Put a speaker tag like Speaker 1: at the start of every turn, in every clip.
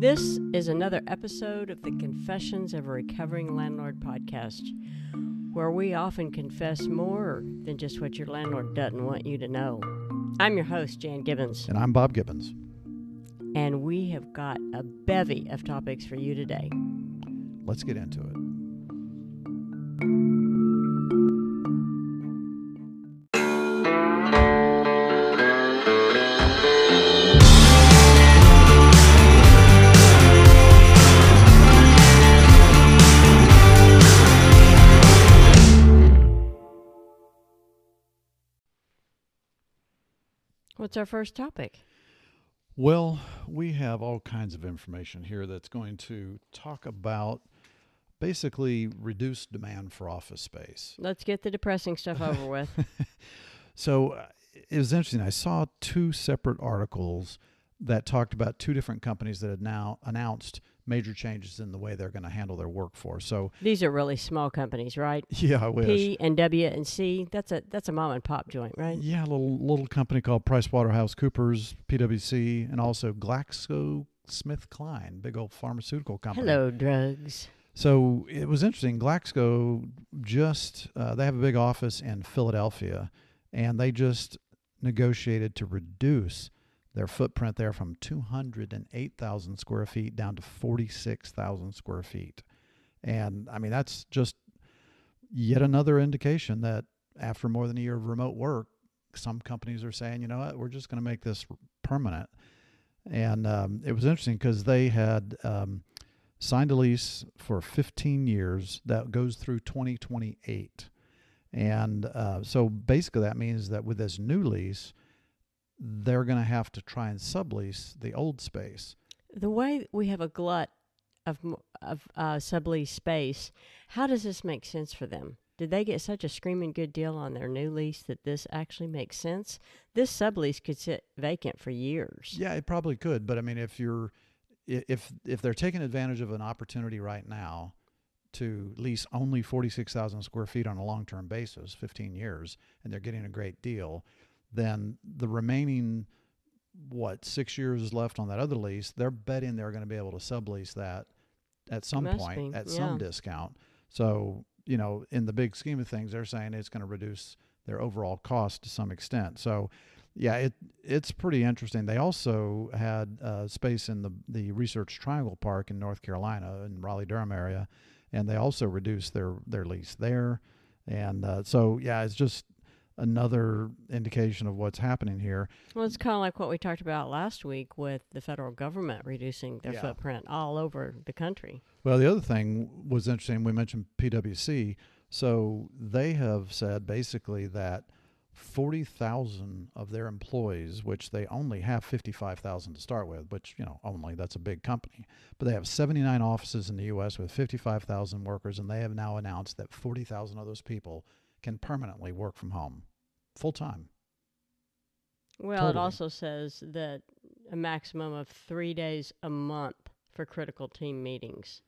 Speaker 1: This is another episode of the Confessions of a Recovering Landlord podcast, where we often confess more than just what your landlord doesn't want you to know. I'm your host, Jan Gibbons,
Speaker 2: And I'm Bob Gibbons.
Speaker 1: and we have got a bevy of topics for you today.
Speaker 2: Let's get into it.
Speaker 1: What's our first topic?
Speaker 2: Well, we have all kinds of information here that's going to talk about basically reduced demand for office space.
Speaker 1: Let's get the depressing stuff over with.
Speaker 2: So uh, it was interesting. I saw two separate articles that talked about two different companies that had now announced major changes in the way they're going to handle their workforce. So,
Speaker 1: These are really small companies, right?
Speaker 2: yeah, I wish.
Speaker 1: P and W and C. That's a that's a mom and pop joint, right?
Speaker 2: Yeah, a little little company called PricewaterhouseCoopers, PwC, and also Glaxo Smith GlaxoSmithKline, big old pharmaceutical company.
Speaker 1: Hello, drugs.
Speaker 2: So it was interesting. Glaxo just uh, they have a big office in Philadelphia, and they just negotiated to reduce their footprint there from 208,000 square feet down to 46,000 square feet. And I mean that's just yet another indication that after more than a year of remote work, some companies are saying, you know what, we're just going to make this permanent. And um, it was interesting because they had um, signed a lease for 15 years that goes through 2028. And uh, so basically, that means that with this new lease, they're going to have to try and sublease the old space.
Speaker 1: The way we have a glut of of uh, sublease space, how does this make sense for them? Did they get such a screaming good deal on their new lease that this actually makes sense? This sublease could sit vacant for years.
Speaker 2: Yeah, it probably could, but I mean, if you're if if they're taking advantage of an opportunity right now to lease only 46,000 square feet on a long-term basis, 15 years, and they're getting a great deal, then the remaining what six years left on that other lease, they're betting they're going to be able to sublease that at some
Speaker 1: Must
Speaker 2: point
Speaker 1: be,
Speaker 2: at
Speaker 1: yeah.
Speaker 2: some discount. So you know, in the big scheme of things, they're saying it's going to reduce their overall cost to some extent. So yeah, it it's pretty interesting. They also had uh, space in the the Research Triangle Park in North Carolina in Raleigh Durham area, and they also reduced their their lease there. And uh, so yeah, it's just another indication of what's happening here.
Speaker 1: Well, it's kind of like what we talked about last week with the federal government reducing their
Speaker 2: Yeah.
Speaker 1: footprint all over the country.
Speaker 2: Well, the other thing was interesting. We mentioned PwC. So they have said basically that 40,000 of their employees, which they only have 55,000 to start with, which, you know, only that's a big company, but they have 79 offices in the U.S. with 55,000 workers, and they have now announced that 40,000 of those people can permanently work from home full time.
Speaker 1: Well, it also says that a maximum of three days a month for critical team meetings.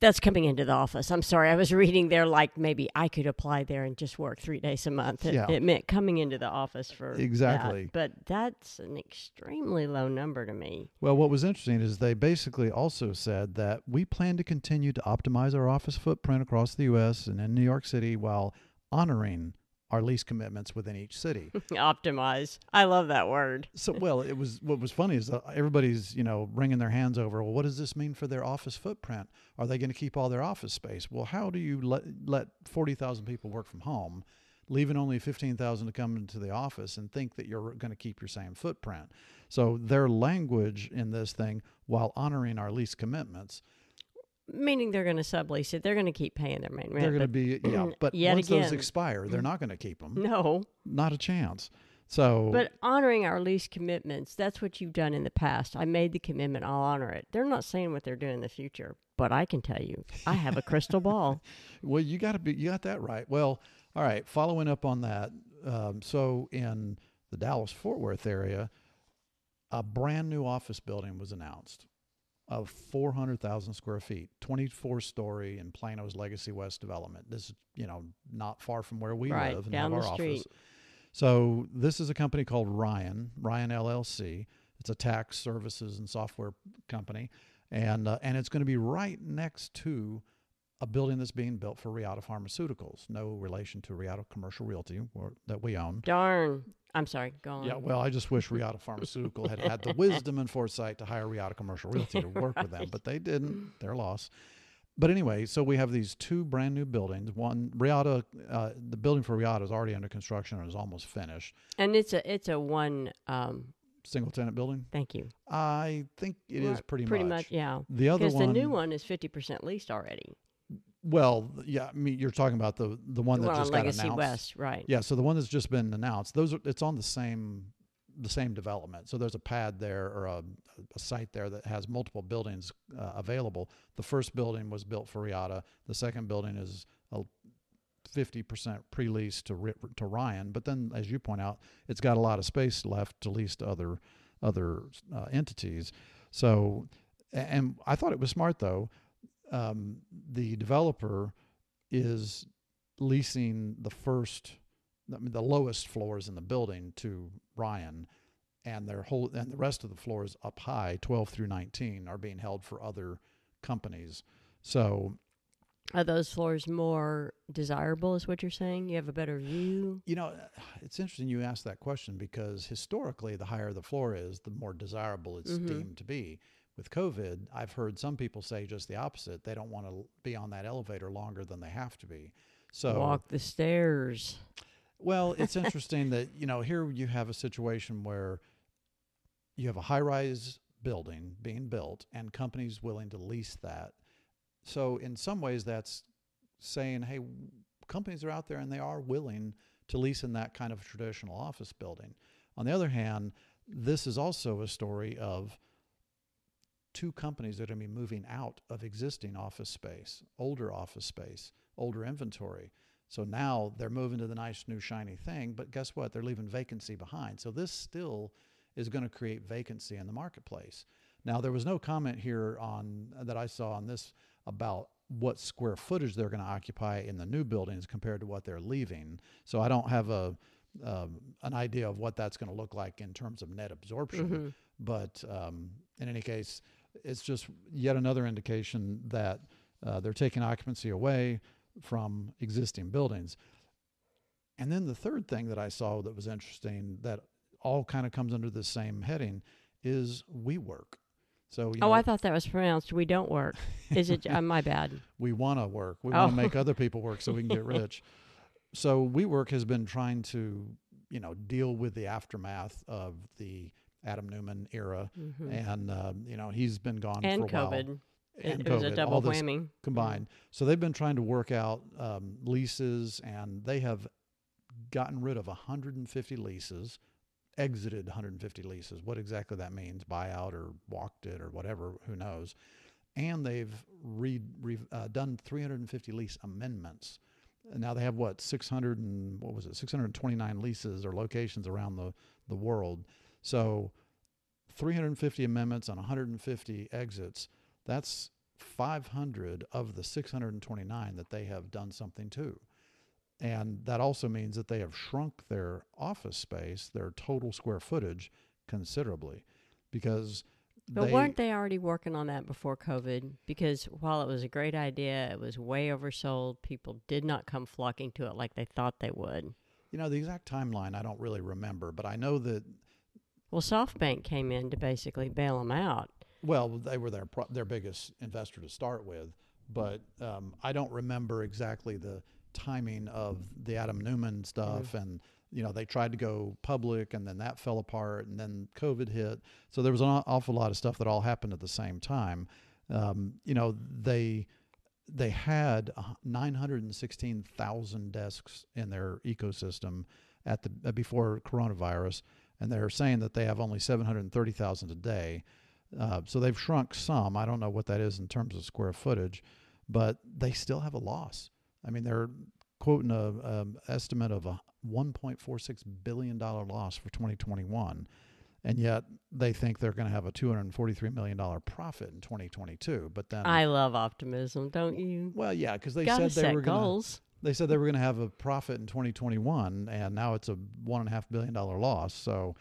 Speaker 1: That's coming into the office. I'm sorry, I was reading there like maybe I could apply there and just work three days a month. It,
Speaker 2: Yeah.
Speaker 1: it meant coming into the office for that.
Speaker 2: Exactly.
Speaker 1: But that's an extremely low number to me.
Speaker 2: Well, what was interesting is they basically also said that we plan to continue to optimize our office footprint across the U.S. and in New York City while honoring our lease commitments within each city.
Speaker 1: Optimize. I love that word.
Speaker 2: so, well, it was what was funny is that everybody's you know wringing their hands over. Well, what does this mean for their office footprint? Are they going to keep all their office space? Well, how do you let let forty thousand people work from home? Leaving only 15,000 to come into the office and think that you're going to keep your same footprint. So, their language in this thing, while honoring our lease commitments,
Speaker 1: Meaning they're going to sublease it. They're going to keep paying their main rent.
Speaker 2: they're going to be yeah. But
Speaker 1: yet
Speaker 2: once those expire, they're not going to keep them.
Speaker 1: no.
Speaker 2: Not a chance. So,
Speaker 1: But honoring our lease commitments, that's what you've done in the past. I made the commitment, I'll honor it. They're not saying what they're doing in the future, but I can tell you, I have a crystal ball.
Speaker 2: well, you got to be you got that right. Well, all right. Following up on that, um, so in the Dallas Fort Worth area, a brand new office building was announced of 400,000 square feet, 24 story in Plano's Legacy West development. This is, you know, not far from where we
Speaker 1: Right,
Speaker 2: live and
Speaker 1: down
Speaker 2: have our
Speaker 1: street.
Speaker 2: office. So this is a company called Ryan, Ryan LLC. It's a tax services and software company, and uh, and it's going to be right next to a building that's being built for Reata Pharmaceuticals. No relation to Reata Commercial Realty or, that we own.
Speaker 1: Darn. I'm sorry. Go on.
Speaker 2: Yeah, well, I just wish Reata Pharmaceutical had had the wisdom and foresight to hire Riata Commercial Realty to work with them, but they didn't. Their loss. But anyway, so we have these two brand new buildings. One, Reata, uh, the building for Reata is already under construction and is almost finished.
Speaker 1: And it's a it's a one. Um,
Speaker 2: Single tenant building.
Speaker 1: thank you.
Speaker 2: I think it is
Speaker 1: Right,
Speaker 2: pretty,
Speaker 1: Pretty
Speaker 2: much.
Speaker 1: Pretty much, yeah.
Speaker 2: The other
Speaker 1: one the new one is fifty percent leased already.
Speaker 2: Well, yeah, I mean, you're talking about the the one
Speaker 1: The
Speaker 2: that
Speaker 1: one on
Speaker 2: just got
Speaker 1: Legacy
Speaker 2: announced.
Speaker 1: West, right?
Speaker 2: Yeah, so the one that's just been announced, those are it's on the same the same development. So there's a pad there or a, a site there that has multiple buildings uh, available. The first building was built for Reata. The second building is a 50% pre-lease to to Ryan, but then as you point out, it's got a lot of space left to lease to other other uh, entities. So and I thought it was smart though. Um, the developer is leasing the first I mean, the lowest floors in the building to Ryan, and their whole and the rest of the floors up high, 12 through 19, are being held for other companies. So
Speaker 1: Are those floors more desirable? Is what you're saying? You have a better view.
Speaker 2: you know, it's interesting you asked that question because historically, the higher the floor is, the more desirable it's
Speaker 1: Mhm.
Speaker 2: deemed to be. With COVID, I've heard some people say just the opposite. They don't want to be on that elevator longer than they have to be. So
Speaker 1: Walk the stairs.
Speaker 2: Well, it's interesting that, you know, here you have a situation where you have a high rise building being built and companies willing to lease that. So, in some ways, that's saying, hey, companies are out there and they are willing to lease in that kind of traditional office building. On the other hand, this is also a story of two companies that are going to be moving out of existing office space, older office space, older inventory. So now they're moving to the nice new shiny thing, but guess what? They're leaving vacancy behind. So this still is going to create vacancy in the marketplace. Now there was no comment here on that I saw on this about what square footage they're going to occupy in the new buildings compared to what they're leaving. So I don't have a um, an idea of what that's going to look like in terms of net absorption.
Speaker 1: Mhm.
Speaker 2: But um, in any case, it's just yet another indication that uh, they're taking occupancy away from existing buildings. And then the third thing that I saw that was interesting that all kind of comes under the same heading is WeWork. So you
Speaker 1: Oh,
Speaker 2: know,
Speaker 1: I thought that was pronounced. We don't work. Is it? uh, my bad.
Speaker 2: we want to work. We
Speaker 1: Oh.
Speaker 2: want to make other people work so we can get rich. So WeWork has been trying to, you know, deal with the aftermath of the Adam Neumann era,
Speaker 1: Mhm.
Speaker 2: and um, you know he's been gone
Speaker 1: And
Speaker 2: for a while.
Speaker 1: COVID.
Speaker 2: And
Speaker 1: it, it was a double whammy.
Speaker 2: combined. So they've been trying to work out um, leases, and they have gotten rid of 150 leases, exited 150 leases. What exactly that means, buyout or walked it or whatever, who knows? And they've re, re, uh, done 350 lease amendments. And now they have what 600 and what was it 629 leases or locations around the the world. So 350 amendments on 150 exits. That's 500 of the 629 that they have done something to. And that also means that they have shrunk their office space, their total square footage considerably because
Speaker 1: But
Speaker 2: they,
Speaker 1: weren't they already working on that before COVID? Because while it was a great idea, it was way oversold. People did not come flocking to it like they thought they would.
Speaker 2: you know the exact timeline I don't really remember, but I know that
Speaker 1: Well, SoftBank came in to basically bail them out.
Speaker 2: well they were their pro- their biggest investor to start with, but um, I don't remember exactly the timing of the Adam Neumann stuff and you know they tried to go public and then that fell apart and then COVID hit. So there was an awful lot of stuff that all happened at the same time. Um, you know they they had 916,000 desks in their ecosystem at the uh, before coronavirus, and they're saying that they have only 730,000 a day. Uh, so they've shrunk some. I don't know what that is in terms of square footage, but they still have a loss. I mean, they're quoting a, a estimate of a 1.46 billion dollar loss for 2021, and yet they think they're going to have a 243 million dollar profit in 2022. But then,
Speaker 1: I love optimism, don't you?
Speaker 2: well, yeah, because they
Speaker 1: Gotta
Speaker 2: said they
Speaker 1: set
Speaker 2: were going
Speaker 1: goals.
Speaker 2: They said they were going to have a profit in 2021, and now it's a one and a half billion dollar loss. So,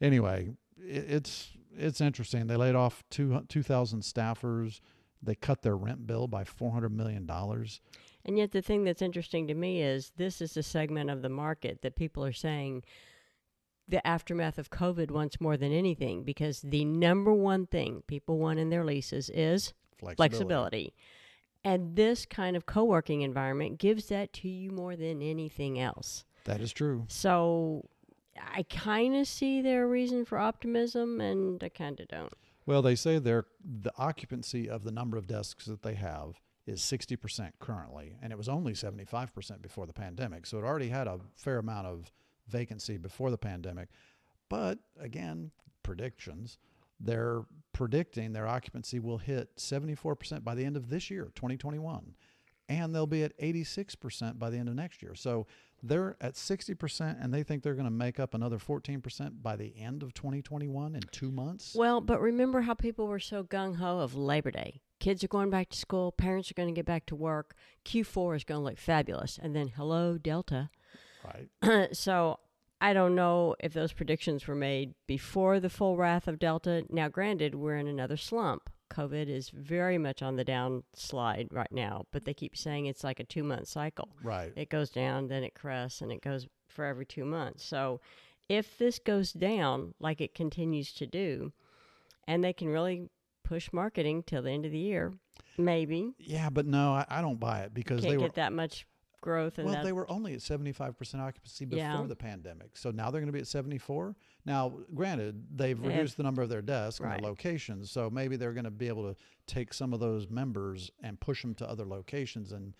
Speaker 2: anyway, it, it's it's interesting. They laid off two two thousand staffers. They cut their rent bill by four hundred million dollars.
Speaker 1: And yet, the thing that's interesting to me is this is a segment of the market that people are saying the aftermath of COVID wants more than anything because the number one thing people want in their leases is
Speaker 2: Flexibility.
Speaker 1: flexibility. And this kind of co working environment gives that to you more than anything else.
Speaker 2: That is true.
Speaker 1: So I kind of see their reason for optimism and I kind of don't.
Speaker 2: Well, they say their the occupancy of the number of desks that they have is 60% currently, and it was only 75% before the pandemic. So it already had a fair amount of vacancy before the pandemic. But again, predictions. They're predicting their occupancy will hit 74% by the end of this year, 2021, and they'll be at 86% by the end of next year. So they're at 60% and they think they're going to make up another 14% by the end of 2021 in 2 months.
Speaker 1: Well, but remember how people were so gung ho of Labor Day. Kids are going back to school, parents are going to get back to work. Q4 is going to look fabulous. And then hello Delta.
Speaker 2: Right.
Speaker 1: so I don't know if those predictions were made before the full wrath of Delta. Now, granted, we're in another slump. COVID is very much on the downslide right now, but they keep saying it's like a two month cycle.
Speaker 2: Right.
Speaker 1: It goes down, then it crests, and it goes for every two months. So if this goes down like it continues to do, and they can really push marketing till the end of the year, maybe
Speaker 2: Yeah, but no, I, I don't buy it because
Speaker 1: can't
Speaker 2: they were
Speaker 1: get that much growth. And
Speaker 2: well, they were only at 75% occupancy before
Speaker 1: Yeah.
Speaker 2: the pandemic. So now they're going to be at 74. Now, granted, they've
Speaker 1: They have-
Speaker 2: reduced the number of their desks and
Speaker 1: Right.
Speaker 2: their locations, so maybe they're going to be able to take some of those members and push them to other locations and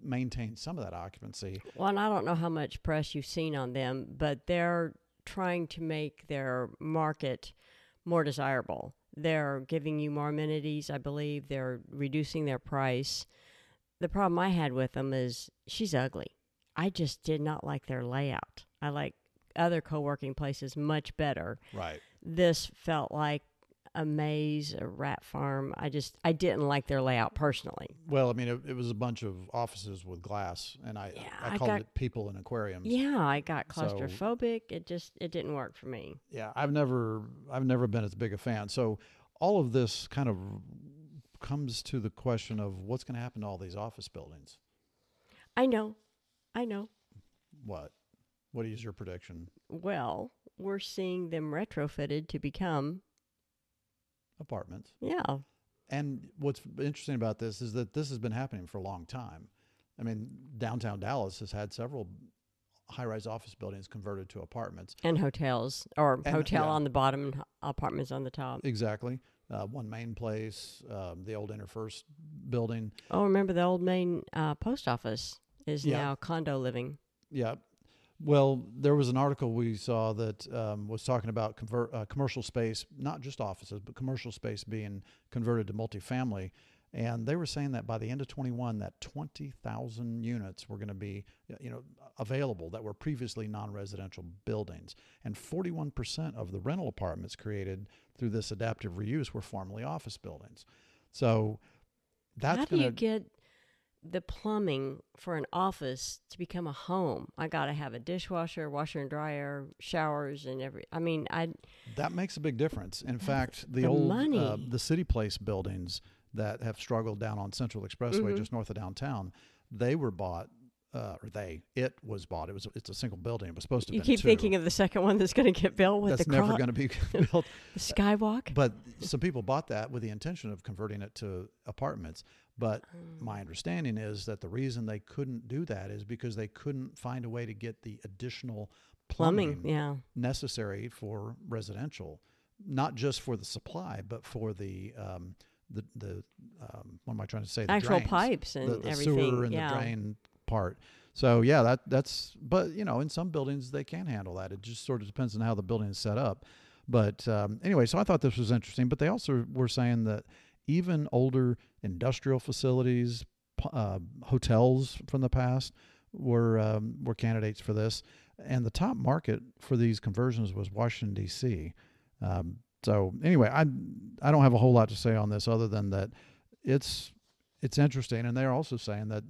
Speaker 2: maintain some of that occupancy.
Speaker 1: Well, and I don't know how much press you've seen on them, but they're trying to make their market more desirable. They're giving you more amenities, I believe. They're reducing their price. The problem I had with them is she's ugly. I just did not like their layout. I like other co working places much better.
Speaker 2: Right.
Speaker 1: This felt like a maze, a rat farm. I just, I didn't like their layout personally.
Speaker 2: Well, I mean, it, it was a bunch of offices with glass, and I,
Speaker 1: Yeah,
Speaker 2: I
Speaker 1: I
Speaker 2: called
Speaker 1: got-
Speaker 2: it people in aquariums.
Speaker 1: Yeah, I got
Speaker 2: So-
Speaker 1: claustrophobic. it just, it didn't work for me.
Speaker 2: yeah i've never i've never been as big a fan so all of this kind of comes to the question of what's going to happen to all these office buildings
Speaker 1: I know. I know.
Speaker 2: what what is your prediction
Speaker 1: Well, we're seeing them retrofitted to become,
Speaker 2: apartments
Speaker 1: yeah.
Speaker 2: and what's interesting about this is that this has been happening for a long time i mean downtown dallas has had several high-rise office buildings converted to apartments
Speaker 1: And hotels, or
Speaker 2: And-
Speaker 1: hotel
Speaker 2: yeah.
Speaker 1: on the bottom and apartments on the top.
Speaker 2: exactly uh, one main place um, the old interfirst building
Speaker 1: Oh, remember the old main uh, post office is
Speaker 2: Yeah.
Speaker 1: now condo living.
Speaker 2: Yeah. Well, there was an article we saw that um, was talking about convert, uh, commercial space, not just offices, but commercial space being converted to multifamily. And they were saying that by the end of 21, that 20,000 units were going to be, you know, available that were previously non-residential buildings. And 41% of the rental apartments created through this adaptive reuse were formerly office buildings. So that's
Speaker 1: How do
Speaker 2: going
Speaker 1: you get the plumbing for an office to become a home? I got to have a dishwasher, washer and dryer, showers, and every. I mean, I
Speaker 2: That makes a big difference. In fact, the,
Speaker 1: the
Speaker 2: old Uh, the City Place buildings that have struggled down on Central Expressway,
Speaker 1: Mhm.
Speaker 2: just north of downtown, they were bought. Uh, or they, it was bought. It was. It's a single building. It was supposed to.
Speaker 1: you keep thinking of the second one that's going to get built with
Speaker 2: that's
Speaker 1: the,
Speaker 2: never going to be built.
Speaker 1: the skywalk.
Speaker 2: But some people bought that with the intention of converting it to apartments. But
Speaker 1: Mm.
Speaker 2: my understanding is that the reason they couldn't do that is because they couldn't find a way to get the additional
Speaker 1: plumbing,
Speaker 2: plumbing
Speaker 1: yeah.
Speaker 2: necessary for residential, not just for the supply, but for the um, the the um, what am I trying to say? The
Speaker 1: Actual
Speaker 2: drains,
Speaker 1: pipes and
Speaker 2: the, the
Speaker 1: everything.
Speaker 2: sewer and
Speaker 1: yeah.
Speaker 2: the drain part. So yeah, that that's. But you know, in some buildings they can handle that. It just sort of depends on how the building is set up. But um, anyway, so I thought this was interesting. But they also were saying that even older industrial facilities, uh, hotels from the past were um, were candidates for this, and the top market for these conversions was Washington D.C. Um, so anyway, I I don't have a whole lot to say on this other than that it's it's interesting, and they're also saying that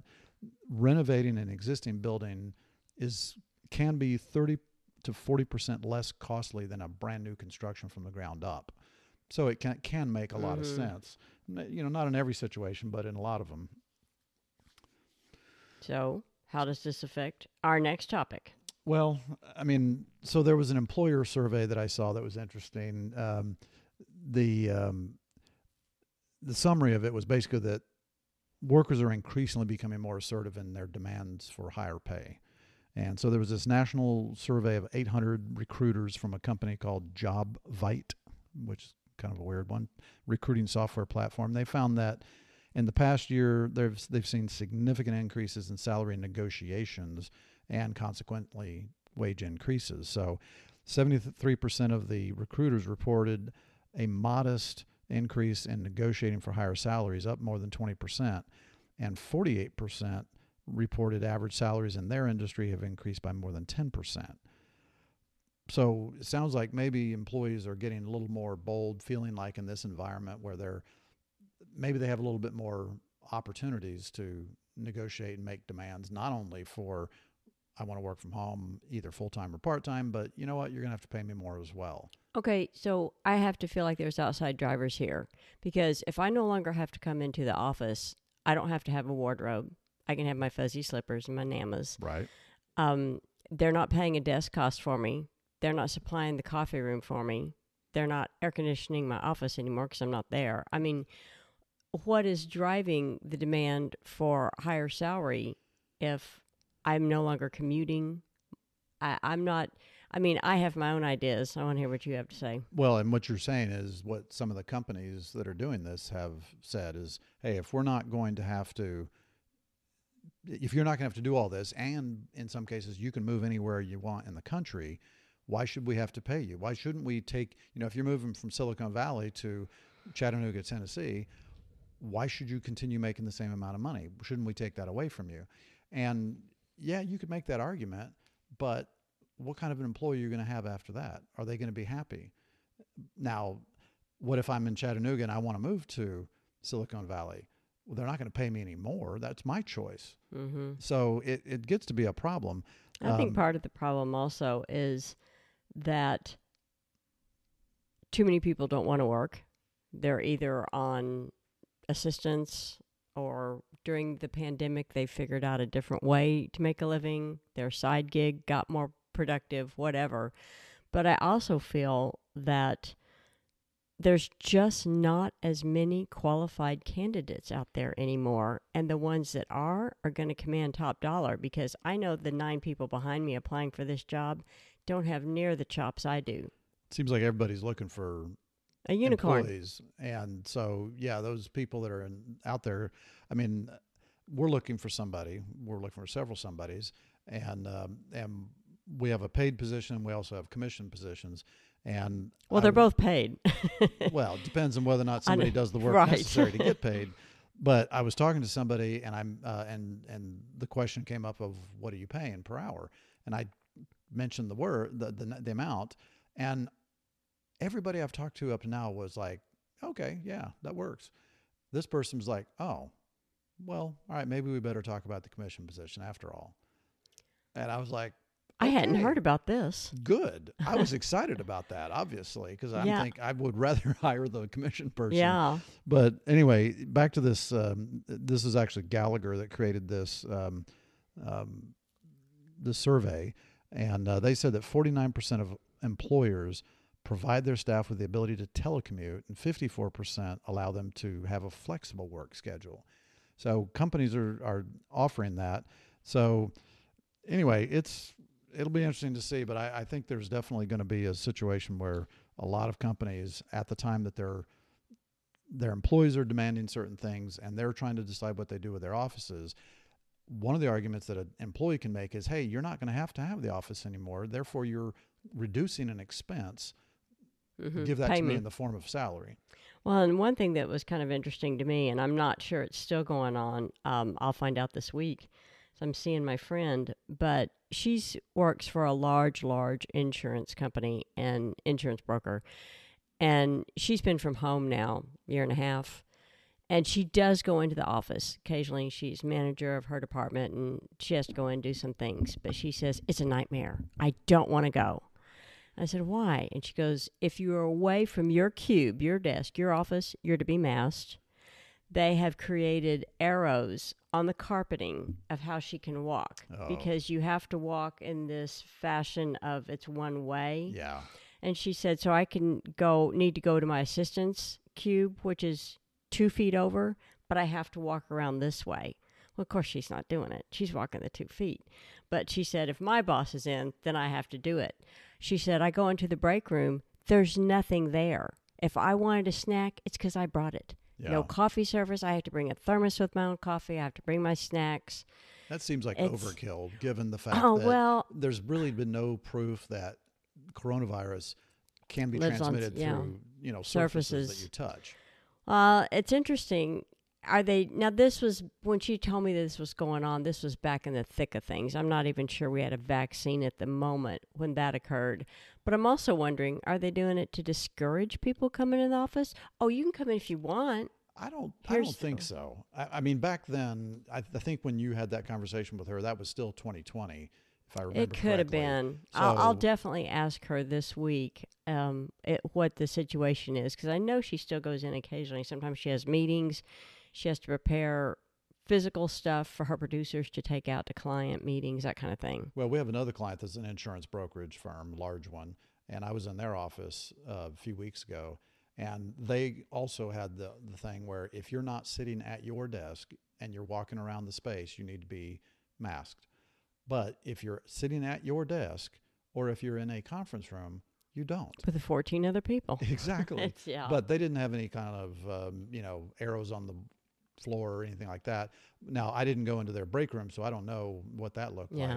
Speaker 2: renovating an existing building is can be 30 to 40% less costly than a brand new construction from the ground up. So it can can make a lot of
Speaker 1: Mhm.
Speaker 2: sense. You know, not in every situation, but in a lot of them.
Speaker 1: So, how does this affect our next topic?
Speaker 2: Well, I mean, so there was an employer survey that I saw that was interesting. Um, the um, the summary of it was basically that workers are increasingly becoming more assertive in their demands for higher pay. And so there was this national survey of 800 recruiters from a company called JobVite, which is kind of a weird one, recruiting software platform. They found that in the past year, they've they've seen significant increases in salary negotiations and consequently wage increases. So, 73% of the recruiters reported a modest increase in negotiating for higher salaries, up more than 20%, and 48% reported average salaries in their industry have increased by more than 10%. So it sounds like maybe employees are getting a little more bold, feeling like in this environment where they're maybe they have a little bit more opportunities to negotiate and make demands, not only for I want to work from home, either full time or part time, but you know what? You're going to have to pay me more as well.
Speaker 1: Okay, so I have to feel like there's outside drivers here because if I no longer have to come into the office, I don't have to have a wardrobe. I can have my fuzzy slippers and my namas.
Speaker 2: Right.
Speaker 1: Um, they're not paying a desk cost for me. They're not supplying the coffee room for me. They're not air conditioning my office anymore because I'm not there. I mean, what is driving the demand for higher salary if I'm no longer commuting? I, I'm not. I mean, I have my own ideas. I want to hear what you have to say.
Speaker 2: Well, and what you're saying is what some of the companies that are doing this have said is, hey, if we're not going to have to, if you're not going to have to do all this, and in some cases you can move anywhere you want in the country, why should we have to pay you? Why shouldn't we take, you know, if you're moving from Silicon Valley to Chattanooga, Tennessee, why should you continue making the same amount of money? Shouldn't we take that away from you? And yeah, you could make that argument, but what kind of an employee are you going to have after that? Are they going to be happy? Now, what if I'm in Chattanooga and I want to move to Silicon Valley? Well, they're not going to pay me any more. That's my choice.
Speaker 1: Mm-hmm.
Speaker 2: So it, it gets to be a problem.
Speaker 1: I think
Speaker 2: Um,
Speaker 1: part of the problem also is that too many people don't want to work. They're either on assistance or during the pandemic they figured out a different way to make a living. Their side gig got more productive, whatever. But I also feel that there's just not as many qualified candidates out there anymore. And the ones that are are going to command top dollar because I know the nine people behind me applying for this job don't have near the chops I do.
Speaker 2: Seems like everybody's looking for
Speaker 1: A unicorn.
Speaker 2: employees, and so yeah, those people that are in, out there. I mean, we're looking for somebody. We're looking for several somebodies, and um, and we have a paid position. and We also have commission positions, and
Speaker 1: Well,
Speaker 2: I
Speaker 1: they're
Speaker 2: would-
Speaker 1: both paid.
Speaker 2: well, it depends on whether or not somebody does the work
Speaker 1: right.
Speaker 2: necessary to get paid. But I was talking to somebody, and I'm uh, and and the question came up of what are you paying per hour, and I mentioned the word the the, the amount, and everybody I've talked to up to now was like, okay, yeah, that works. This person's like, oh, well, all right, maybe we better talk about the commission position after all. And I was like,
Speaker 1: I hadn't heard about this.
Speaker 2: good. I was excited about that, obviously, because I
Speaker 1: Yeah.
Speaker 2: think I would rather hire the commission person.
Speaker 1: Yeah.
Speaker 2: But anyway, back to this. Um, this is actually Gallagher that created this um, um, the survey, and uh, they said that 49% of employers provide their staff with the ability to telecommute, and 54% allow them to have a flexible work schedule. So companies are are offering that. So anyway, it's it'll be interesting to see, but I, I think there's definitely going to be a situation where a lot of companies at the time that they're their employees are demanding certain things and they're trying to decide what they do with their offices. One of the arguments that an employee can make is, hey, you're not going to have to have the office anymore. Therefore, you're reducing an expense.
Speaker 1: Mhm.
Speaker 2: Give that to me
Speaker 1: me.
Speaker 2: in the form of salary.
Speaker 1: Well, and one thing that was kind of interesting to me, and I'm not sure it's still going on. Um, I'll find out this week. So I'm seeing my friend, but she works for a large, large insurance company and insurance broker, and she's been from home now year and a half, and she does go into the office occasionally. She's manager of her department, and she has to go in and do some things. But she says it's a nightmare. I don't want to go. I said, why? And she goes, if you are away from your cube, your desk, your office, you're to be masked. They have created arrows on the carpeting of how she can walk
Speaker 2: Oh.
Speaker 1: because you have to walk in this fashion of it's one way.
Speaker 2: Yeah.
Speaker 1: And she said, so I can go, need to go to my assistant's cube, which is two feet over, but I have to walk around this way. Well, of course, she's not doing it. She's walking the two feet. But she said, if my boss is in, then I have to do it. She said, I go into the break room, there's nothing there. If I wanted a snack, it's because I brought it.
Speaker 2: Yeah.
Speaker 1: No coffee service. I have to bring a thermos with my own coffee. I have to bring my snacks.
Speaker 2: That seems like
Speaker 1: It's-
Speaker 2: overkill, given the fact
Speaker 1: Oh,
Speaker 2: that
Speaker 1: well,
Speaker 2: there's really been no proof that coronavirus can be
Speaker 1: Lives on-
Speaker 2: transmitted
Speaker 1: yeah.
Speaker 2: through you know surfaces, that you touch.
Speaker 1: Uh, it's interesting. Are they now? This was when she told me this was going on. This was back in the thick of things. I'm not even sure we had a vaccine at the moment when that occurred. But I'm also wondering: Are they doing it to discourage people coming in the office? Oh, you can come in if you want.
Speaker 2: I don't. I don't think
Speaker 1: the-
Speaker 2: so. I, I mean, back then, I, I think when you had that conversation with her, that was still 2020, if I remember.
Speaker 1: It could have
Speaker 2: correctly.
Speaker 1: been. I'll, I'll definitely ask her this week um, it, what the situation is because I know she still goes in occasionally. Sometimes she has meetings. She has to prepare physical stuff for her producers to take out to client meetings, that kind of thing.
Speaker 2: Well, we have another client that's an insurance brokerage firm, large one, and I was in their office uh, a few weeks ago, and they also had the the thing where if you're not sitting at your desk and you're walking around the space, you need to be masked. But if you're sitting at your desk or if you're in a conference room, you don't.
Speaker 1: With the 14 other people.
Speaker 2: Exactly.
Speaker 1: Yeah.
Speaker 2: But they didn't have any kind of um, you know arrows on the floor or anything like that. Now I didn't go into their break room, so I don't know what that looked like.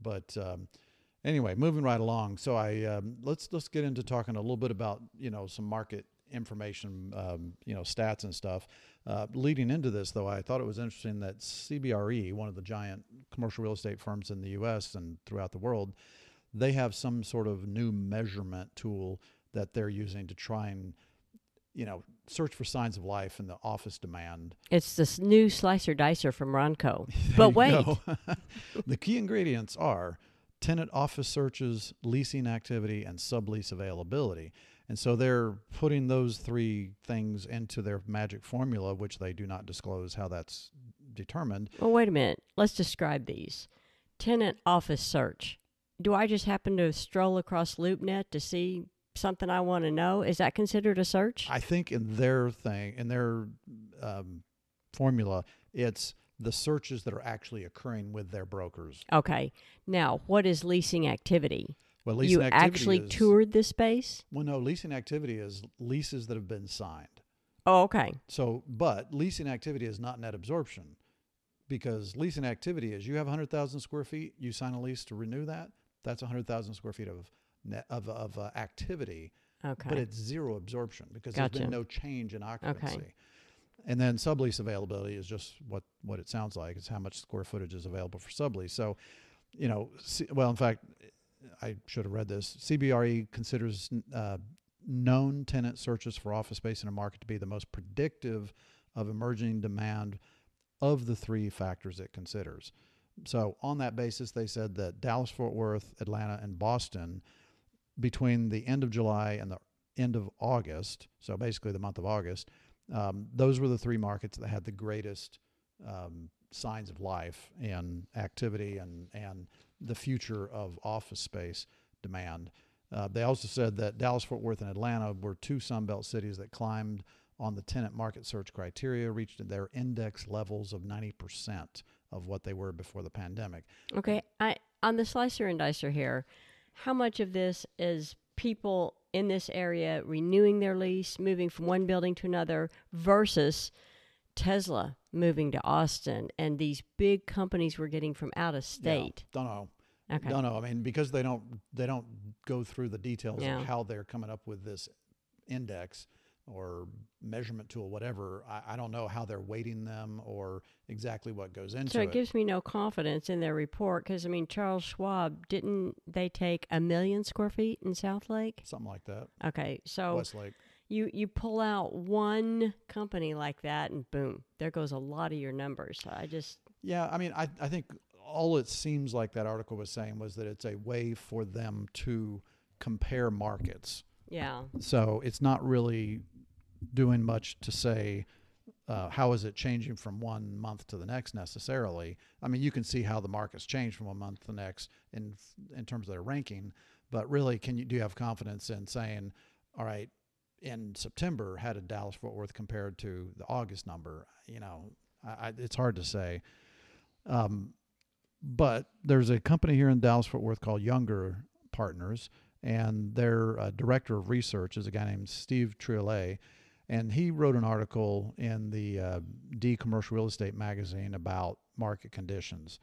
Speaker 2: But um, anyway, moving right along. So I um, let's let's get into talking a little bit about you know some market information, um, you know stats and stuff. Uh, leading into this, though, I thought it was interesting that CBRE, one of the giant commercial real estate firms in the U.S. and throughout the world, they have some sort of new measurement tool that they're using to try and you know search for signs of life in the office demand
Speaker 1: It's this new slicer dicer from Ronco. But wait.
Speaker 2: the key ingredients are tenant office searches, leasing activity, and sublease availability. And so they're putting those three things into their magic formula, which they do not disclose how that's determined.
Speaker 1: Well, wait a minute. Let's describe these. Tenant office search. Do I just happen to stroll across LoopNet to see something I want to know? Is that considered a search?
Speaker 2: I think in their thing, in their um, formula, it's the searches that are actually occurring with their brokers.
Speaker 1: okay. Now, what is leasing activity?
Speaker 2: Well, leasing
Speaker 1: you
Speaker 2: activity
Speaker 1: actually
Speaker 2: is,
Speaker 1: toured this space?
Speaker 2: Well, no, leasing activity is leases that have been signed.
Speaker 1: Oh, okay.
Speaker 2: So, but leasing activity is not net absorption because leasing activity is you have 100,000 square feet, you sign a lease to renew that. That's 100,000 square feet of of, of uh, activity,
Speaker 1: Okay.
Speaker 2: but it's zero absorption because there's been no change in occupancy. Okay. And then sublease availability is just what, what it sounds like. It's how much square footage is available for sublease. So, you know, C- well, in fact, I should have read this. CBRE considers uh, known tenant searches for office space in a market to be the most predictive of emerging demand of the three factors it considers. So, on that basis, they said that Dallas, Fort Worth, Atlanta, and Boston, between the end of July and the end of August, so basically the month of August, um, those were the three markets that had the greatest um, signs of life and activity and, and the future of office space demand. Uh, they also said that Dallas, Fort Worth, and Atlanta were two Sunbelt cities that climbed on the tenant market search criteria, reached their index levels of 90% of what they were before the pandemic.
Speaker 1: Okay, I on the slicer and dicer here, how much of this is people in this area renewing their lease, moving from one building to another versus Tesla moving to Austin and these big companies we're getting from out of state?
Speaker 2: Yeah, don't know.
Speaker 1: Okay.
Speaker 2: Don't know. I mean, because they don't they don't go through the details
Speaker 1: Yeah.
Speaker 2: of how they're coming up with this index. Or measurement tool, whatever. I, I don't know how they're weighting them or exactly what goes into it.
Speaker 1: So it gives me no confidence in their report because I mean Charles Schwab didn't they take a million square feet in South Lake?
Speaker 2: Something like that.
Speaker 1: Okay, so
Speaker 2: Westlake.
Speaker 1: you you pull out one company like that and boom, there goes a lot of your numbers. I just
Speaker 2: Yeah, I mean, I, I think all it seems like that article was saying was that it's a way for them to compare markets.
Speaker 1: yeah.
Speaker 2: So it's not really doing much to say uh, how is it changing from one month to the next necessarily. I mean, you can see how the markets change from one month to the next in in terms of their ranking, but really, can you do you have confidence in saying, all right, in September, how did Dallas Fort Worth compared to the August number? You know, I, it's hard to say. Um, but there's a company here in Dallas Fort Worth called Younger Partners, and their uh, director of research is a guy named Steve Triolet, and he wrote an article in the uh, D Commercial Real Estate magazine about market conditions,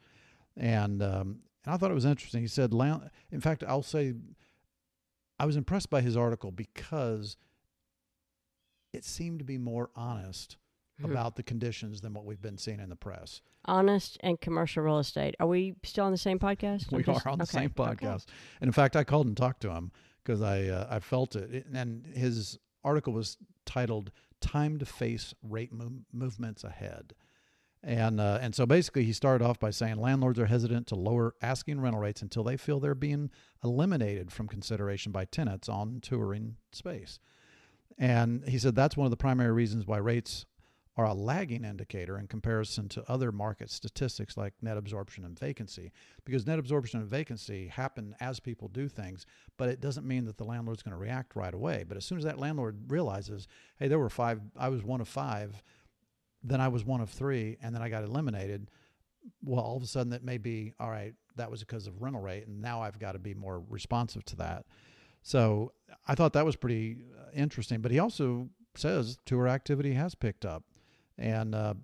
Speaker 2: and um, and I thought it was interesting. He said, in fact, I'll say, I was impressed by his article because it seemed to be more honest
Speaker 1: Hmm.
Speaker 2: about the conditions than what we've been seeing in the press.
Speaker 1: Honest and commercial real estate. Are we still on the same podcast?
Speaker 2: We
Speaker 1: just-
Speaker 2: are on the
Speaker 1: okay,
Speaker 2: same
Speaker 1: okay.
Speaker 2: podcast, and in fact, I called and talked to him because I uh, I felt It- and his article was titled "Time to Face Rate Mo- Movements Ahead," and uh, and so basically, he started off by saying landlords are hesitant to lower asking rental rates until they feel they're being eliminated from consideration by tenants on touring space, and he said that's one of the primary reasons why rates are a lagging indicator in comparison to other market statistics like net absorption and vacancy because net absorption and vacancy happen as people do things, but it doesn't mean that the landlord's going to react right away. But as soon as that landlord realizes, hey, there were five, I was one of five, then I was one of three, and then I got eliminated, well, all of a sudden that may be, all right, that was because of rental rate, and now I've got to be more responsive to that. So I thought that was pretty uh, interesting. But he also says tour activity has picked up, and uh,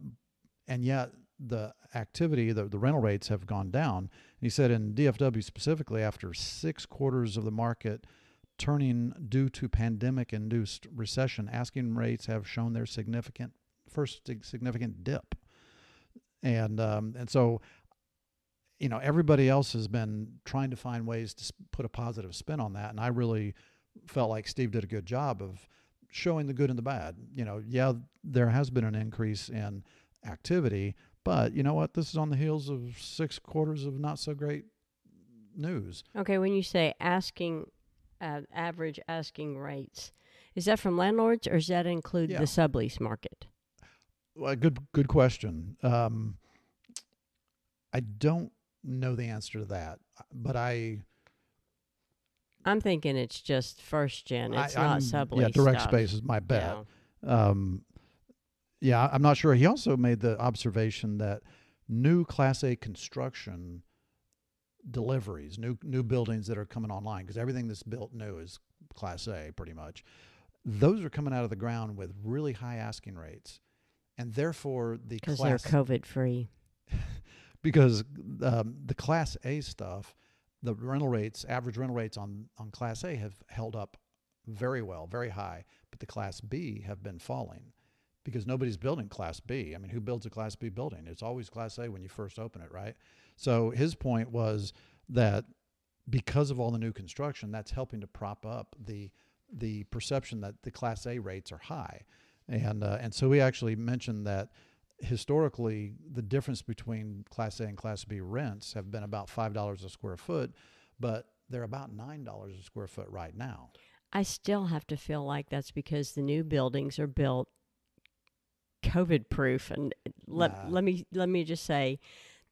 Speaker 2: and yet the activity, the, the rental rates have gone down. And he said in DFW specifically, after six quarters of the market turning due to pandemic induced recession, asking rates have shown their significant first significant dip. And um, and so you know everybody else has been trying to find ways to put a positive spin on that and i really felt like steve did a good job of showing the good and the bad you know yeah there has been an increase in activity but you know what this is on the heels of six quarters of not so great news
Speaker 1: Okay, when you say asking, uh, average asking rates, is that from landlords or does that include
Speaker 2: Yeah.
Speaker 1: the sublease market?
Speaker 2: well, good good question um, i don't know the answer to that but i
Speaker 1: I'm thinking it's just first gen. It's
Speaker 2: I,
Speaker 1: not sublease.
Speaker 2: yeah direct
Speaker 1: stuff.
Speaker 2: space is my bet
Speaker 1: Yeah.
Speaker 2: Um, yeah, I'm not sure. He also made the observation that new Class A construction deliveries, new new buildings that are coming online, because everything that's built new is Class A, pretty much. Those are coming out of the ground with really high asking rates, and therefore the
Speaker 1: Because they're COVID free.
Speaker 2: because um, the Class A stuff, the rental rates, average rental rates on on Class A have held up very well, very high, but the Class B have been falling because nobody's building Class B. I mean, who builds a Class B building? It's always Class A when you first open it, right? So his point was that because of all the new construction, that's helping to prop up the the perception that the Class A rates are high, and uh, and so we actually mentioned that historically the difference between Class A and Class B rents have been about five dollars a square foot, but they're about nine dollars a square foot right now.
Speaker 1: I still have to feel like that's because the new buildings are built COVID proof. And uh, let
Speaker 2: Nah.
Speaker 1: let me let me just say,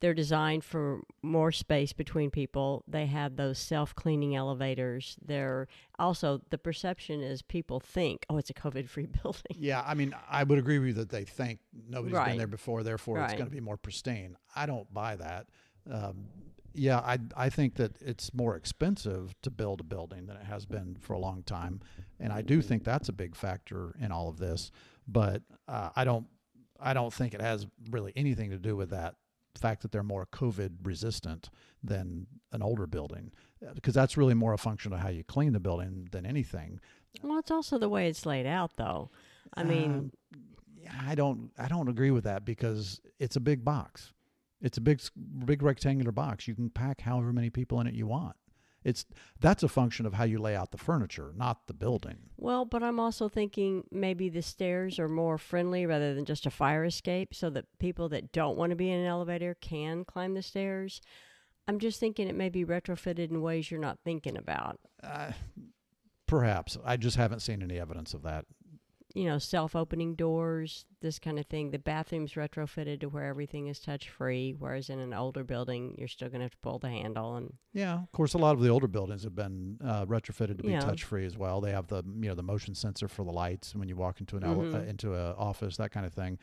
Speaker 1: they're designed for more space between people. They have those self cleaning elevators. They're also the perception is people think, oh, it's a COVID free building.
Speaker 2: Yeah, I mean, I would agree with you that they think nobody's been there before, therefore it's going to be more pristine. I don't buy that. Um, yeah, I I think that it's more expensive to build a building than it has been for a long time, and I do think that's a big factor in all of this. But uh, I don't I don't think it has really anything to do with that fact that they're more COVID resistant than an older building, because that's really more a function of how you clean the building than anything.
Speaker 1: Well, it's also the way it's laid out, though. I mean,
Speaker 2: Um, I don't I don't agree with that because it's a big box. It's a big big rectangular box. You can pack however many people in it you want. It's that's a function of how you lay out the furniture, not the building.
Speaker 1: well, but I'm also thinking maybe the stairs are more friendly rather than just a fire escape, so that people that don't want to be in an elevator can climb the stairs. I'm just thinking it may be retrofitted in ways you're not thinking about.
Speaker 2: Uh, perhaps I just haven't seen any evidence of that.
Speaker 1: You know, self-opening doors, this kind of thing. The bathroom's retrofitted to where everything is touch-free, whereas in an older building, you're still going to have to pull the handle and
Speaker 2: Yeah, of course, a lot of the older buildings have been uh, retrofitted to be
Speaker 1: Yeah.
Speaker 2: touch free as well. They have the you know the motion sensor for the lights when you walk into an ele- uh, into a office, that kind of thing.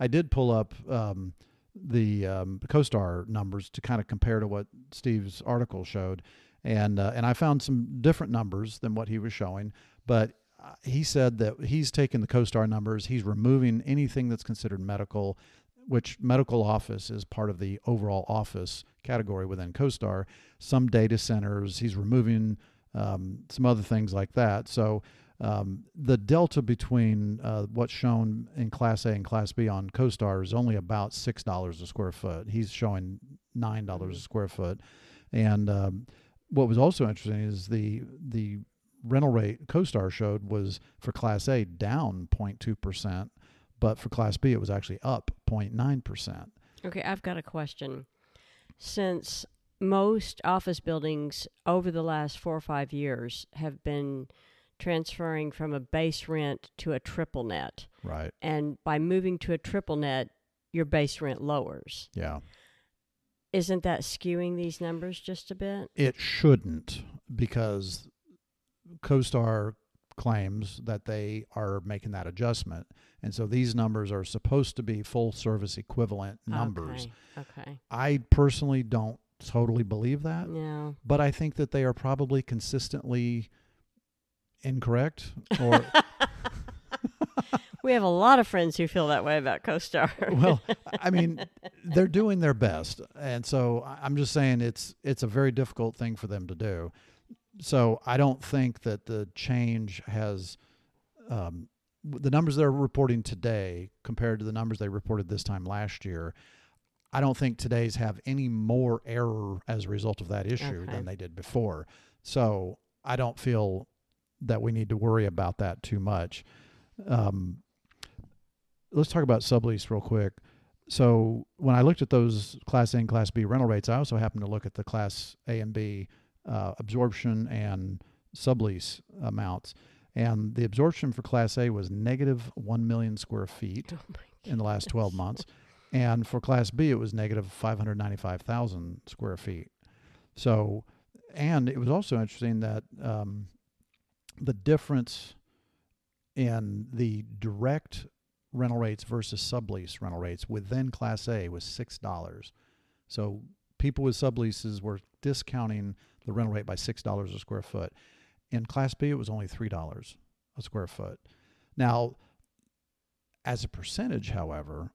Speaker 2: I did pull up um, the um, CoStar numbers to kind of compare to what Steve's article showed, and uh, and I found some different numbers than what he was showing, but. Uh, He said that he's taken the CoStar numbers. He's removing anything that's considered medical, which medical office is part of the overall office category within CoStar some data centers. He's removing um, some other things like that. So um, the delta between uh, what's shown in Class A and Class B on CoStar is only about six dollars a square foot. He's showing nine dollars a square foot. And um, what was also interesting is the the rental rate CoStar showed was for Class A down 0.2 percent, but for Class B it was actually up 0.9 percent.
Speaker 1: Okay, I've got a question. Since most office buildings over the last four or five years have been transferring from a base rent to a triple net,
Speaker 2: Right.
Speaker 1: and by moving to a triple net, your base rent lowers.
Speaker 2: Yeah.
Speaker 1: Isn't that skewing these numbers just a bit?
Speaker 2: It shouldn't because CoStar claims that they are making that adjustment. And so these numbers are supposed to be full service equivalent numbers.
Speaker 1: Okay. okay.
Speaker 2: I personally don't totally believe that,
Speaker 1: Yeah.
Speaker 2: but I think that they are probably consistently incorrect or
Speaker 1: We have a lot of friends who feel that way about CoStar.
Speaker 2: well, I mean, they're doing their best, and so I'm just saying it's it's a very difficult thing for them to do. So I don't think that the change has um, the numbers they're reporting today compared to the numbers they reported this time last year. I don't think today's have any more error as a result of that issue
Speaker 1: Okay.
Speaker 2: than they did before. So I don't feel that we need to worry about that too much. Um, let's talk about sublease real quick. So when I looked at those Class A and Class B rental rates, I also happened to look at the Class A and B uh, absorption and sublease amounts. And the absorption for Class A was negative 1 million square feet
Speaker 1: Oh
Speaker 2: in the last 12 months. And for Class B, it was negative 595,000 square feet. So, and it was also interesting that um, the difference in the direct rental rates versus sublease rental rates within Class A was $6. So people with subleases were discounting the rental rate by $6 a square foot. In Class B, it was only $3 a square foot. Now, as a percentage, however,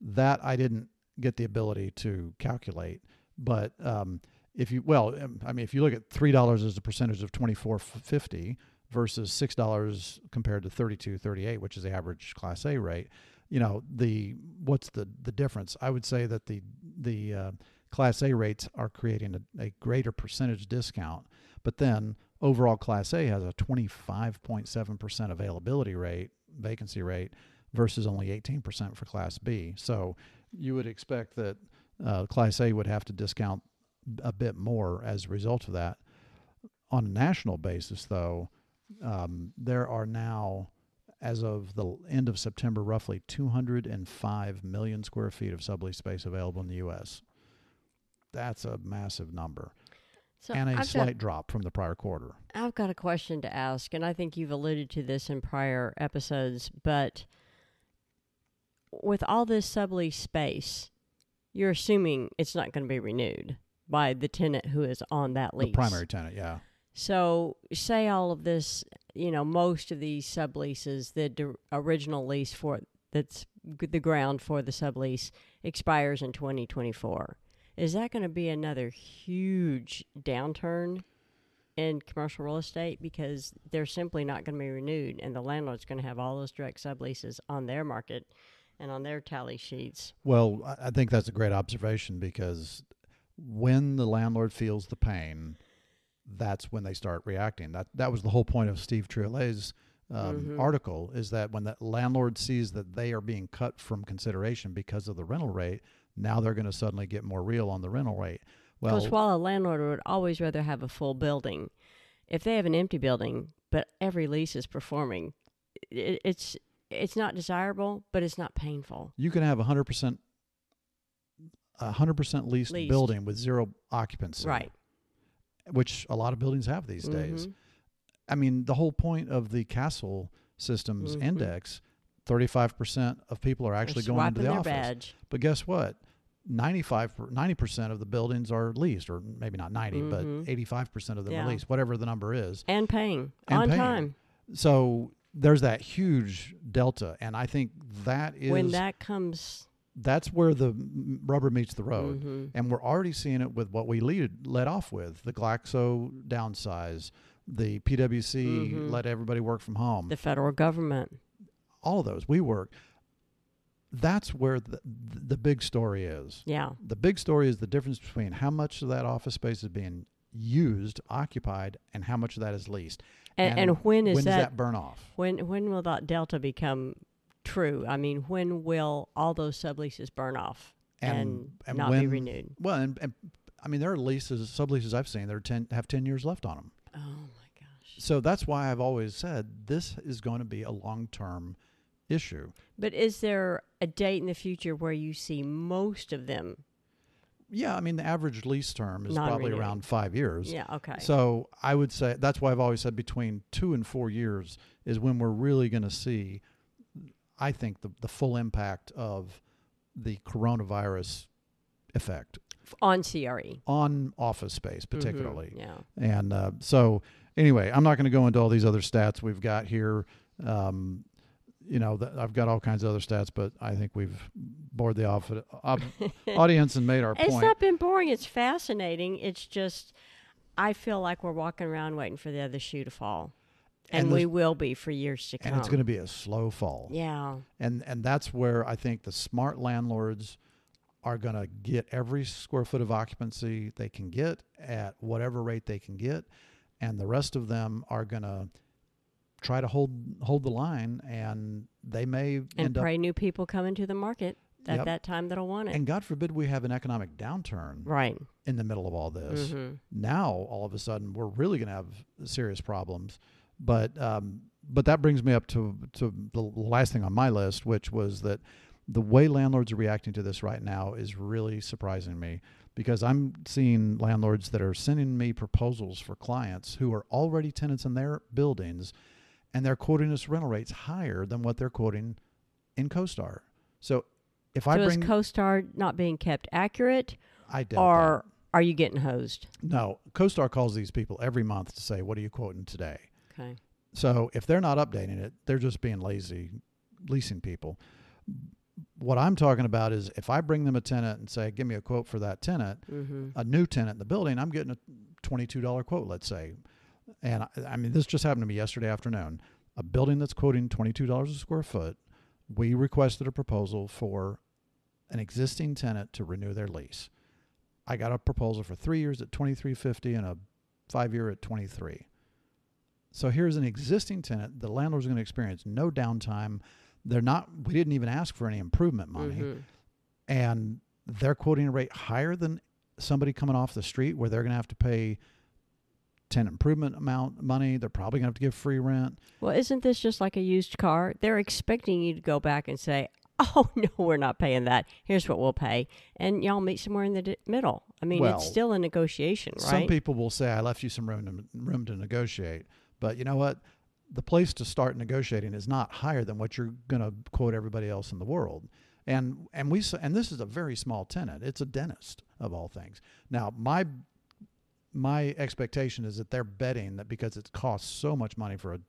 Speaker 2: that I didn't get the ability to calculate. But um, if you, well, um, I mean, if you look at three dollars as a percentage of twenty four fifty versus six dollars compared to thirty two thirty eight, which is the average Class A rate, you know, the what's the the difference? I would say that the the uh, Class A rates are creating a, a greater percentage discount, but then overall Class A has a twenty five point seven percent availability rate, vacancy rate, versus only 18% for Class B. So you would expect that uh, Class A would have to discount a bit more as a result of that. On a national basis, though, um, there are now, as of the end of September, roughly 205 million square feet of sublease space available in the U.S. That's a massive number
Speaker 1: So
Speaker 2: and a
Speaker 1: I've got-
Speaker 2: slight drop from the prior quarter.
Speaker 1: I've got a question to ask, and I think you've alluded to this in prior episodes, but with all this sublease space, you're assuming it's not going to be renewed by the tenant who is on that lease.
Speaker 2: The primary tenant, yeah.
Speaker 1: So, say all of this, you know, most of these subleases, the d- original lease for that's the ground for the sublease expires in 2024. Is that going to be another huge downturn in commercial real estate because they're simply not going to be renewed, and the landlord's going to have all those direct subleases on their market and on their tally sheets?
Speaker 2: Well, I think that's a great observation because when the landlord feels the pain, that's when they start reacting. That that was the whole point of Steve Triolet's um,
Speaker 1: Mhm.
Speaker 2: article is that when the landlord sees that they are being cut from consideration because of the rental rate, now they're going to suddenly get more real on the rental rate. Well,
Speaker 1: Because while a landlord would always rather have a full building, if they have an empty building but every lease is performing, it, it's it's not desirable, but it's not painful.
Speaker 2: you can have a hundred percent, a hundred percent leased, building with zero occupancy,
Speaker 1: Right.
Speaker 2: Which a lot of buildings have these days.
Speaker 1: Mhm.
Speaker 2: I mean, the whole point of the Kastle Systems
Speaker 1: Mhm.
Speaker 2: Index, thirty-five percent of people are actually
Speaker 1: They're
Speaker 2: going into the office.
Speaker 1: badge.
Speaker 2: But guess what? 95 90 percent of the buildings are leased, or maybe not 90,
Speaker 1: Mhm.
Speaker 2: but eighty-five percent of them
Speaker 1: Yeah.
Speaker 2: are leased, whatever the number is.
Speaker 1: and paying
Speaker 2: And
Speaker 1: on
Speaker 2: paying.
Speaker 1: time.
Speaker 2: So there's that huge delta, and I think that is
Speaker 1: when that comes,
Speaker 2: that's where the rubber meets the road.
Speaker 1: mhm.
Speaker 2: And we're already seeing it with what we lead, led off with the Glaxo downsize, the PwC
Speaker 1: Mhm.
Speaker 2: let everybody work from home.
Speaker 1: the federal government.
Speaker 2: all of those we work that's where the, the big story is
Speaker 1: Yeah.
Speaker 2: the big story is the difference between how much of that office space is being used occupied and how much of that is leased
Speaker 1: And, and, when is
Speaker 2: when
Speaker 1: that,
Speaker 2: does that burn off
Speaker 1: when when will that delta become true? I mean, when will all those subleases burn off and,
Speaker 2: and
Speaker 1: not be renewed?
Speaker 2: well and, and i mean there are leases subleases i've seen that are 10 have 10 years left on them
Speaker 1: Oh my gosh.
Speaker 2: so that's why i've always said this is going to be a long-term issue
Speaker 1: But is there a date in the future where you see most of them?
Speaker 2: yeah i mean the average lease term is probably around five years
Speaker 1: Yeah. Okay.
Speaker 2: So I would say that's why I've always said between two and four years is when we're really going to see, I think, the, the full impact of the coronavirus effect
Speaker 1: on CRE
Speaker 2: on office space,
Speaker 1: Mhm,
Speaker 2: particularly.
Speaker 1: Yeah.
Speaker 2: And uh, so, anyway, I'm not going to go into all these other stats we've got here. Um, you know, th- I've got all kinds of other stats, but I think we've bored the off- ob- audience and made our
Speaker 1: It's
Speaker 2: point.
Speaker 1: It's not been boring. It's fascinating. It's just, I feel like we're walking around waiting for the other shoe to fall, and,
Speaker 2: And
Speaker 1: we will be for years to come.
Speaker 2: and it's going to be a slow fall.
Speaker 1: Yeah.
Speaker 2: and and that's where I think the smart landlords are going to get every square foot of occupancy they can get at whatever rate they can get, and the rest of them are going to try to hold hold the line, and they may
Speaker 1: And
Speaker 2: end
Speaker 1: pray new people come into the market at
Speaker 2: Yep.
Speaker 1: that time that'll want it.
Speaker 2: And God forbid we have an economic downturn
Speaker 1: right.
Speaker 2: in the middle of all this.
Speaker 1: Mhm.
Speaker 2: Now all of a sudden we're really going to have serious problems. But um, but that brings me up to to the last thing on my list, which was that the way landlords are reacting to this right now is really surprising me because I'm seeing landlords that are sending me proposals for clients who are already tenants in their buildings, and they're quoting us rental rates higher than what they're quoting in CoStar. So if I
Speaker 1: so
Speaker 2: bring,
Speaker 1: is CoStar not being kept accurate,
Speaker 2: I doubt that.
Speaker 1: or are you getting hosed?
Speaker 2: No, CoStar calls these people every month to say, "What are you quoting today?"
Speaker 1: Okay.
Speaker 2: So if they're not updating it, they're just being lazy, leasing people. What I'm talking about is if I bring them a tenant and say, "Give me a quote for that tenant,"
Speaker 1: Mm-hmm.
Speaker 2: a new tenant in the building, I'm getting a twenty-two dollar quote, let's say. And I, I mean, this just happened to me yesterday afternoon. A building that's quoting twenty-two dollars a square foot. We requested a proposal for an existing tenant to renew their lease. I got a proposal for three years at twenty-three fifty and a five-year at twenty-three. So here's an existing tenant. The landlord's going to experience no downtime. They're not. We didn't even ask for any improvement money
Speaker 1: Mhm.
Speaker 2: and they're quoting a rate higher than somebody coming off the street where they're going to have to pay tenant improvement amount money. They're probably going to have to give free rent.
Speaker 1: Well, isn't this just like a used car? They're expecting you to go back and say, "Oh no, we're not paying that. Here's what we'll pay," and y'all meet somewhere in the d- middle. I mean,
Speaker 2: Well,
Speaker 1: it's still a negotiation, right?
Speaker 2: Some people will say, "I left you some room to room to negotiate," but you know what? The place to start negotiating is not higher than what you're going to quote everybody else in the world. And and we and this is a very small tenant. It's a dentist of all things. Now my my expectation is that they're betting that because it costs so much money for a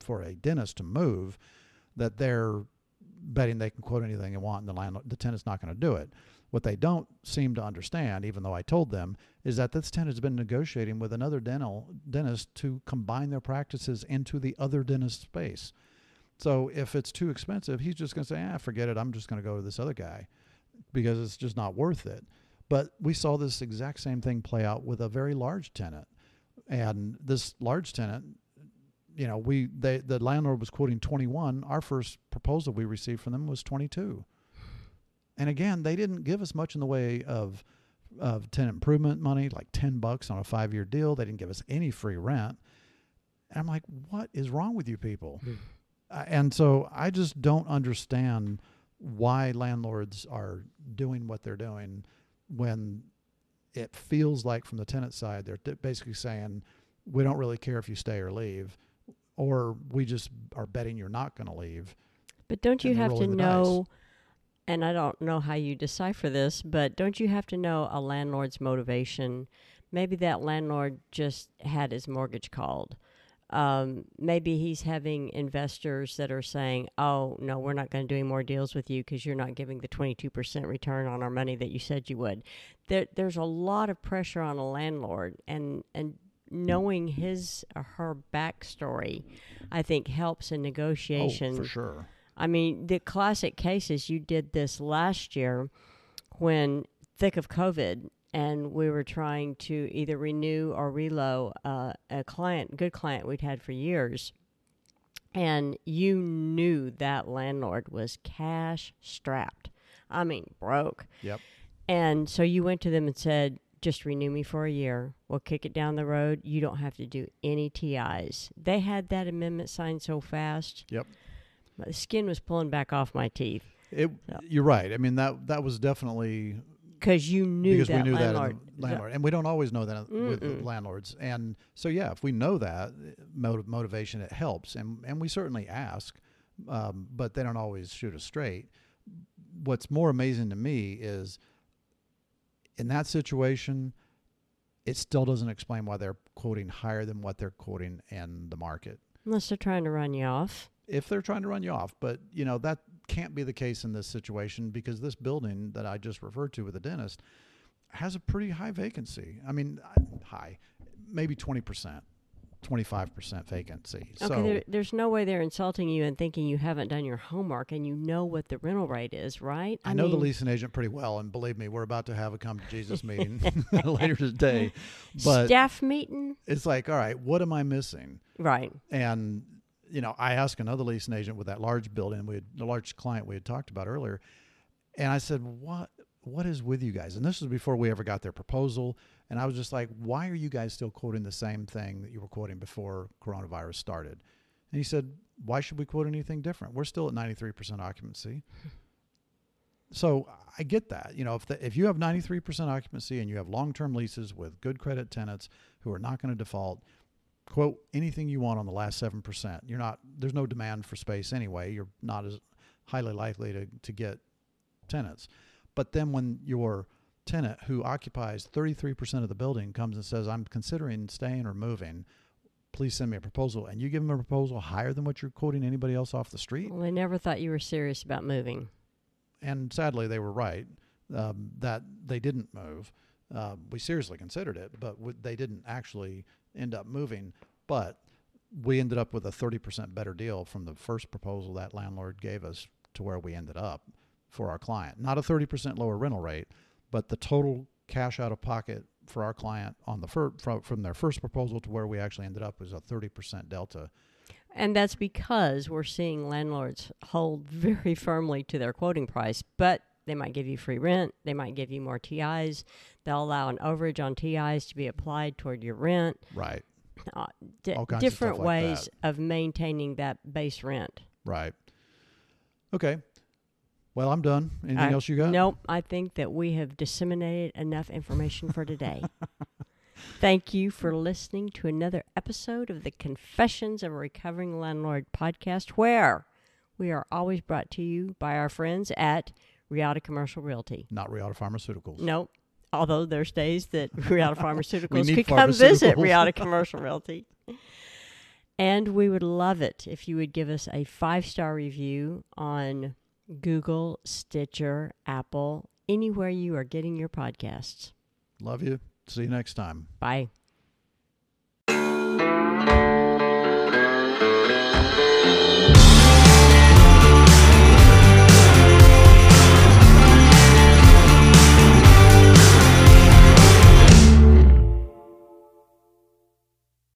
Speaker 2: for a dentist to move, that they're betting they can quote anything they want and the landlord, the tenant's not going to do it. What they don't seem to understand, even though I told them, is that this tenant has been negotiating with another dental dentist to combine their practices into the other dentist's space. So if it's too expensive, he's just going to say, "Ah, forget it. I'm just going to go to this other guy because it's just not worth it." But we saw this exact same thing play out with a very large tenant, and this large tenant, you know, we they the landlord was quoting 21. Our first proposal we received from them was 22. And again, they didn't give us much in the way of of tenant improvement money, like 10 bucks on a 5-year deal. They didn't give us any free rent. And I'm like, "What is wrong with you people?" Uh, and so I just don't understand why landlords are doing what they're doing when it feels like from the tenant side they're t- basically saying we don't really care if you stay or leave or we just are betting you're not going to leave
Speaker 1: But don't you have to
Speaker 2: the dice.
Speaker 1: know, and I don't know how you decipher this, but don't you have to know a landlord's motivation? Maybe that landlord just had his mortgage called. Um, maybe he's having investors that are saying, "Oh no, we're not going to do any more deals with you because you're not giving the 22% return on our money that you said you would." There, there's a lot of pressure on a landlord, and and knowing his or her backstory, I think helps in negotiation.
Speaker 2: oh for sure
Speaker 1: I mean, the classic cases you did this last year when thick of COVID and we were trying to either renew or reload uh, a client, good client we'd had for years. And you knew that landlord was cash strapped. I mean, broke.
Speaker 2: yep
Speaker 1: And so you went to them and said, just renew me for a year. We'll kick it down the road. You don't have to do any TIs. They had that amendment signed so fast.
Speaker 2: Yep.
Speaker 1: My skin was pulling back off my teeth
Speaker 2: it,
Speaker 1: Yeah.
Speaker 2: you're right i mean that that was definitely
Speaker 1: because you knew
Speaker 2: because
Speaker 1: that
Speaker 2: we knew
Speaker 1: landlord.
Speaker 2: that the landlord and we don't always know that with
Speaker 1: Mm-mm.
Speaker 2: landlords and so yeah if we know that motiv- motivation it helps and and we certainly ask um, but they don't always shoot us straight what's more amazing to me is in that situation it still doesn't explain why they're quoting higher than what they're quoting in the market
Speaker 1: Unless they're trying to run you off.
Speaker 2: if they're trying to run you off. But you know that can't be the case in this situation because this building that I just referred to with the dentist has a pretty high vacancy. I mean, high, maybe twenty percent, twenty five percent vacancy.
Speaker 1: Okay,
Speaker 2: so
Speaker 1: there, there's no way they're insulting you and thinking you haven't done your homework and you know what the rental rate is, right?
Speaker 2: I know the leasing agent pretty well, and believe me, we're about to have a come to Jesus meeting later today. But
Speaker 1: staff meeting,
Speaker 2: it's like, all right, what am I missing?
Speaker 1: right?
Speaker 2: And you know, I asked another leasing agent with that large building, we had, the large client we had talked about earlier, and I said, "What what is with you guys?" And this was before we ever got their proposal, and I was just like, "Why are you guys still quoting the same thing that you were quoting before coronavirus started?" And he said, "Why should we quote anything different? We're still at ninety three percent occupancy." So I get that. You know, if the, if you have 93% occupancy and you have long-term leases with good credit tenants who are not going to default, quote anything you want on the last 7%. You're not there's no demand for space anyway. You're not as highly likely to to get tenants. But then when your tenant who occupies 33% of the building comes and says, "I'm considering staying or moving," please send me a proposal and you give them a proposal higher than what you're quoting anybody else off the street
Speaker 1: Well, they never thought you were serious about moving.
Speaker 2: and sadly they were right um, that they didn't move. Uh, we seriously considered it, but w- they didn't actually end up moving. But we ended up with a 30% better deal from the first proposal that landlord gave us to where we ended up for our client. Not a 30% lower rental rate, but the total cash out of pocket for our client on the fir- from, from their first proposal to where we actually ended up was a 30% delta.
Speaker 1: And that's because we're seeing landlords hold very firmly to their quoting price, but they might give you free rent, they might give you more TIs, they'll allow an overage on TIs to be applied toward your rent.
Speaker 2: Right.
Speaker 1: Uh, di-
Speaker 2: All kinds of
Speaker 1: different
Speaker 2: like
Speaker 1: ways of maintaining that base rent.
Speaker 2: Right. Okay. Well, I'm done. Anything
Speaker 1: I-
Speaker 2: else you got?
Speaker 1: Nope. I think that we have disseminated enough information for today. Thank you for listening to another episode of the Confessions of a Recovering Landlord podcast, where we are always brought to you by our friends at Reata Commercial Realty.
Speaker 2: Not Reata Pharmaceuticals.
Speaker 1: Nope. Although there's days that Reata Pharmaceuticals could come visit. Reata Commercial Realty. And we would love it if you would give us a five star review on Google, Stitcher, Apple, anywhere you are getting your podcasts.
Speaker 2: Love you. See you next time.
Speaker 1: Bye.